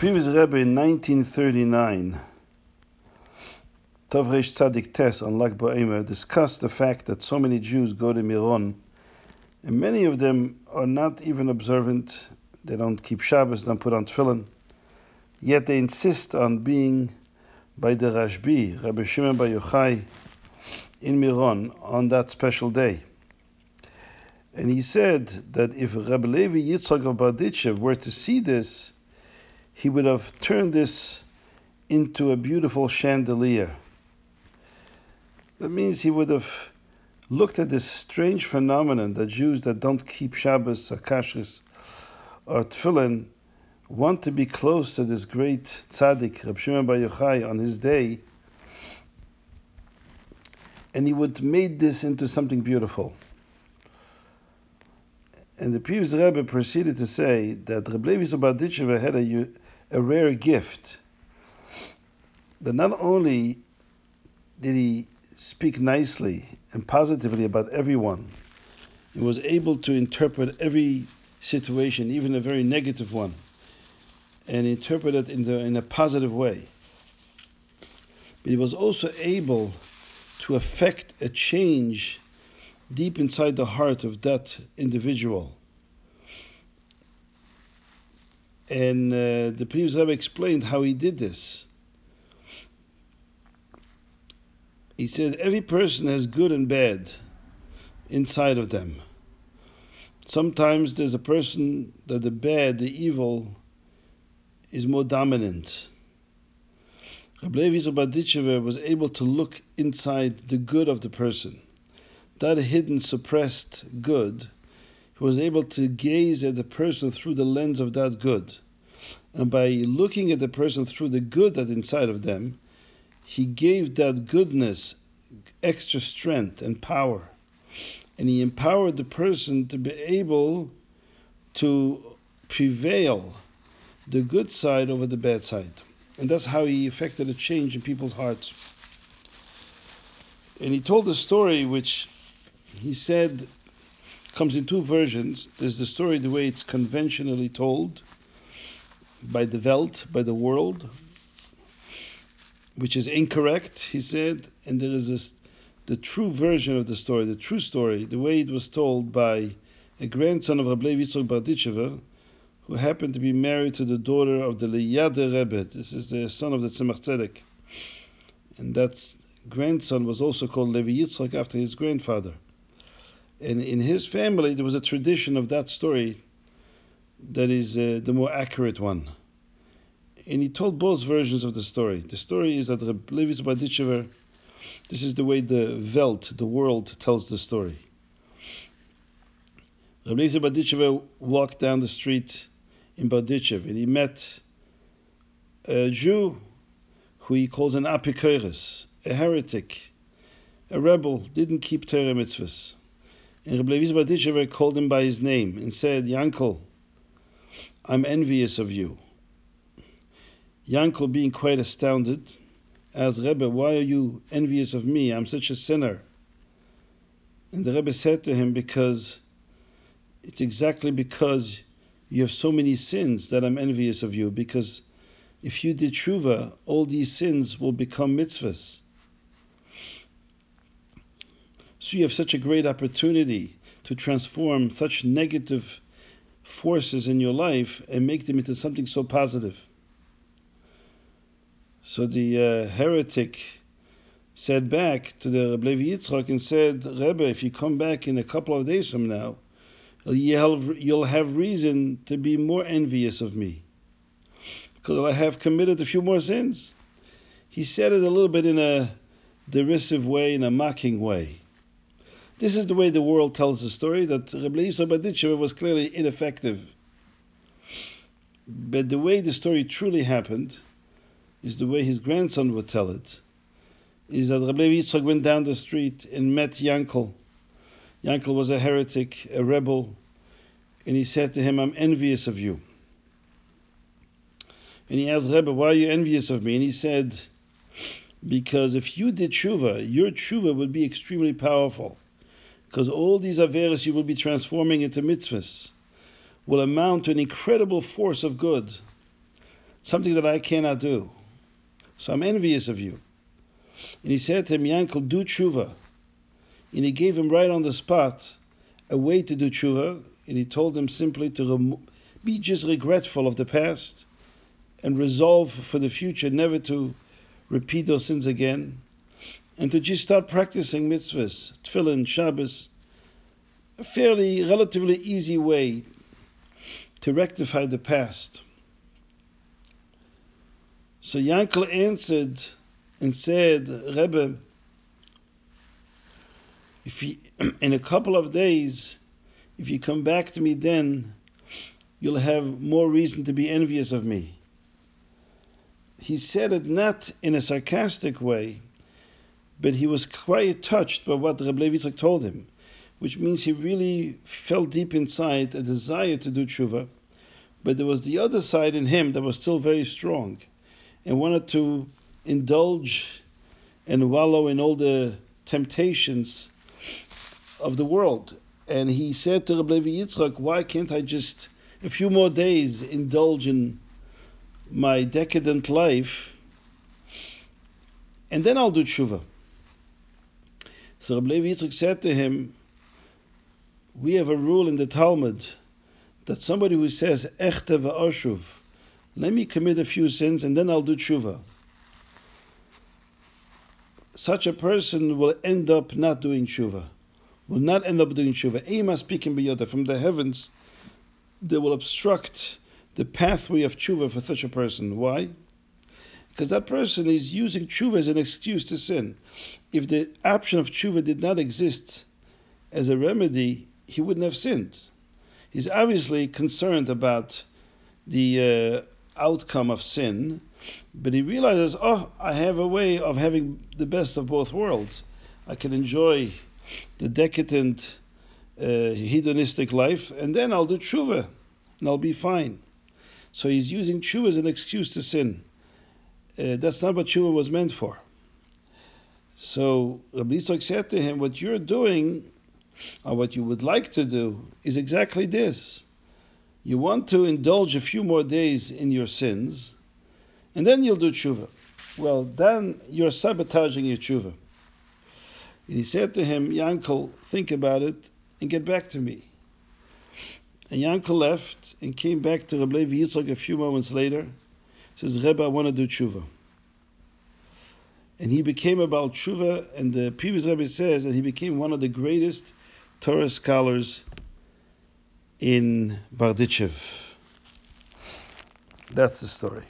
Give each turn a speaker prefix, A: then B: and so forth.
A: previous Rebbe in 1939, Tovresh Tzadik Tes on Lag BaOmer discussed the fact that so many Jews go to Miron, and many of them are not even observant. They don't keep Shabbos, don't put on tefillin, yet they insist on being by the Rashbi, Rabbi Shimon Bar Yochai, in Miron on that special day. And he said that if Rabbi Levi Yitzchak of Berditchev were to see this, he would have turned this into a beautiful chandelier. That means he would have looked at this strange phenomenon that Jews that don't keep Shabbos or Kashrus or Tefillin want to be close to this great tzaddik, Rab Shimon Bar Yochai, on his day, and he would made this into something beautiful. And the previous Rebbe proceeded to say that Reb Levi Zabaditcheva had a, a rare gift. That not only did he speak nicely and positively about everyone, he was able to interpret every situation, even a very negative one, and interpret it in, the, in a positive way. But he was also able to affect a change deep inside the heart of that individual. And uh, the previous Rebbe explained how he did this. He said every person has good and bad inside of them. Sometimes there's a person that the bad, the evil, is more dominant. Rabbi Levi Zobadichever was able to look inside the good of the person that hidden, suppressed good, he was able to gaze at the person through the lens of that good. And by looking at the person through the good that's inside of them, he gave that goodness extra strength and power. And he empowered the person to be able to prevail the good side over the bad side. And that's how he effected a change in people's hearts. And he told a story which he said comes in two versions. There's the story the way it's conventionally told by the Welt, by the world, which is incorrect, he said, and there is this, the true version of the story, the true story, the way it was told by a grandson of Rabbi Yitzchak Berditchever, who happened to be married to the daughter of the Liadi Rebbe. This is the son of the Tzemach Tzedek. And that grandson was also called Levi Yitzchak after his grandfather. And in his family, there was a tradition of that story that is uh, the more accurate one. And he told both versions of the story. The story is that Reb Levi Berditchever, this is the way the Welt, the world, tells the story. Reb Levi Berditchever walked down the street in Berditchev and he met a Jew who he calls an apikoris, a heretic, a rebel, didn't keep Torah mitzvahs. And Rabbi Levi Berditchever called him by his name and said, Yankel, I'm envious of you. Yankel, being quite astounded, asked Rebbe, Why are you envious of me? I'm such a sinner. And the Rebbe said to him, Because it's exactly because you have so many sins that I'm envious of you. Because if you did tshuva, all these sins will become mitzvahs. So you have such a great opportunity to transform such negative forces in your life and make them into something so positive. So the uh, heretic said back to the Rebbe Levi Yitzchak and said, Rebbe, if you come back in a couple of days from now, you'll have reason to be more envious of me because I have committed a few more sins. He said it a little bit in a derisive way, in a mocking way. This is the way the world tells the story that Rabbi Yisrael Berditchever was clearly ineffective. But the way the story truly happened is the way his grandson would tell it. Is that Rabbi Yitzchak went down the street and met Yankel. Yankel was a heretic, a rebel, and he said to him, I'm envious of you. And he asked Rebbe, why are you envious of me? And he said, because if you did tshuva, your tshuva would be extremely powerful because all these averis you will be transforming into mitzvahs will amount to an incredible force of good something that I cannot do. So I'm envious of you. And he said to him, Yankel, do tshuva. And he gave him right on the spot a way to do tshuva. And he told him simply to remo- be just regretful of the past and resolve for the future never to repeat those sins again. And to just start practicing mitzvahs, tefillin, Shabbos, a fairly, relatively easy way to rectify the past. So Yankel answered and said, Rebbe, if in a couple of days, if you come back to me then, you'll have more reason to be envious of me. He said it not in a sarcastic way, but he was quite touched by what Rebbe Levi told him, which means he really felt deep inside a desire to do tshuva, but there was the other side in him that was still very strong and wanted to indulge and wallow in all the temptations of the world. And he said to Rabbi Levi Yitzchak, why can't I just a few more days indulge in my decadent life and then I'll do tshuva. So Rabbi Levi Yitzchak said to him, we have a rule in the Talmud that somebody who says echte let me commit a few sins and then I'll do tshuva. Such a person will end up not doing tshuva, will not end up doing tshuva. ein maspikin b'yado from the heavens, they will obstruct the pathway of tshuva for such a person. Why? Because that person is using tshuva as an excuse to sin. If the option of tshuva did not exist as a remedy, he wouldn't have sinned. He's obviously concerned about the uh, outcome of sin, but he realizes, oh, I have a way of having the best of both worlds. I can enjoy the decadent, uh, hedonistic life, and then I'll do tshuva, and I'll be fine. So he's using tshuva as an excuse to sin. Uh, that's not what tshuva was meant for. So Rabbi Yitzchak said to him, what you're doing, or what you would like to do, is exactly this. You want to indulge a few more days in your sins, and then you'll do tshuva. Well, then you're sabotaging your tshuva. And he said to him, Yankel, think about it and get back to me. And Yankel left and came back to Rabbi Yitzchak a few moments later. Says, Rebbe, I want to do tshuva. And he became a baal tshuva, and the previous Rebbe says that he became one of the greatest Torah scholars in Berditchev. That's the story.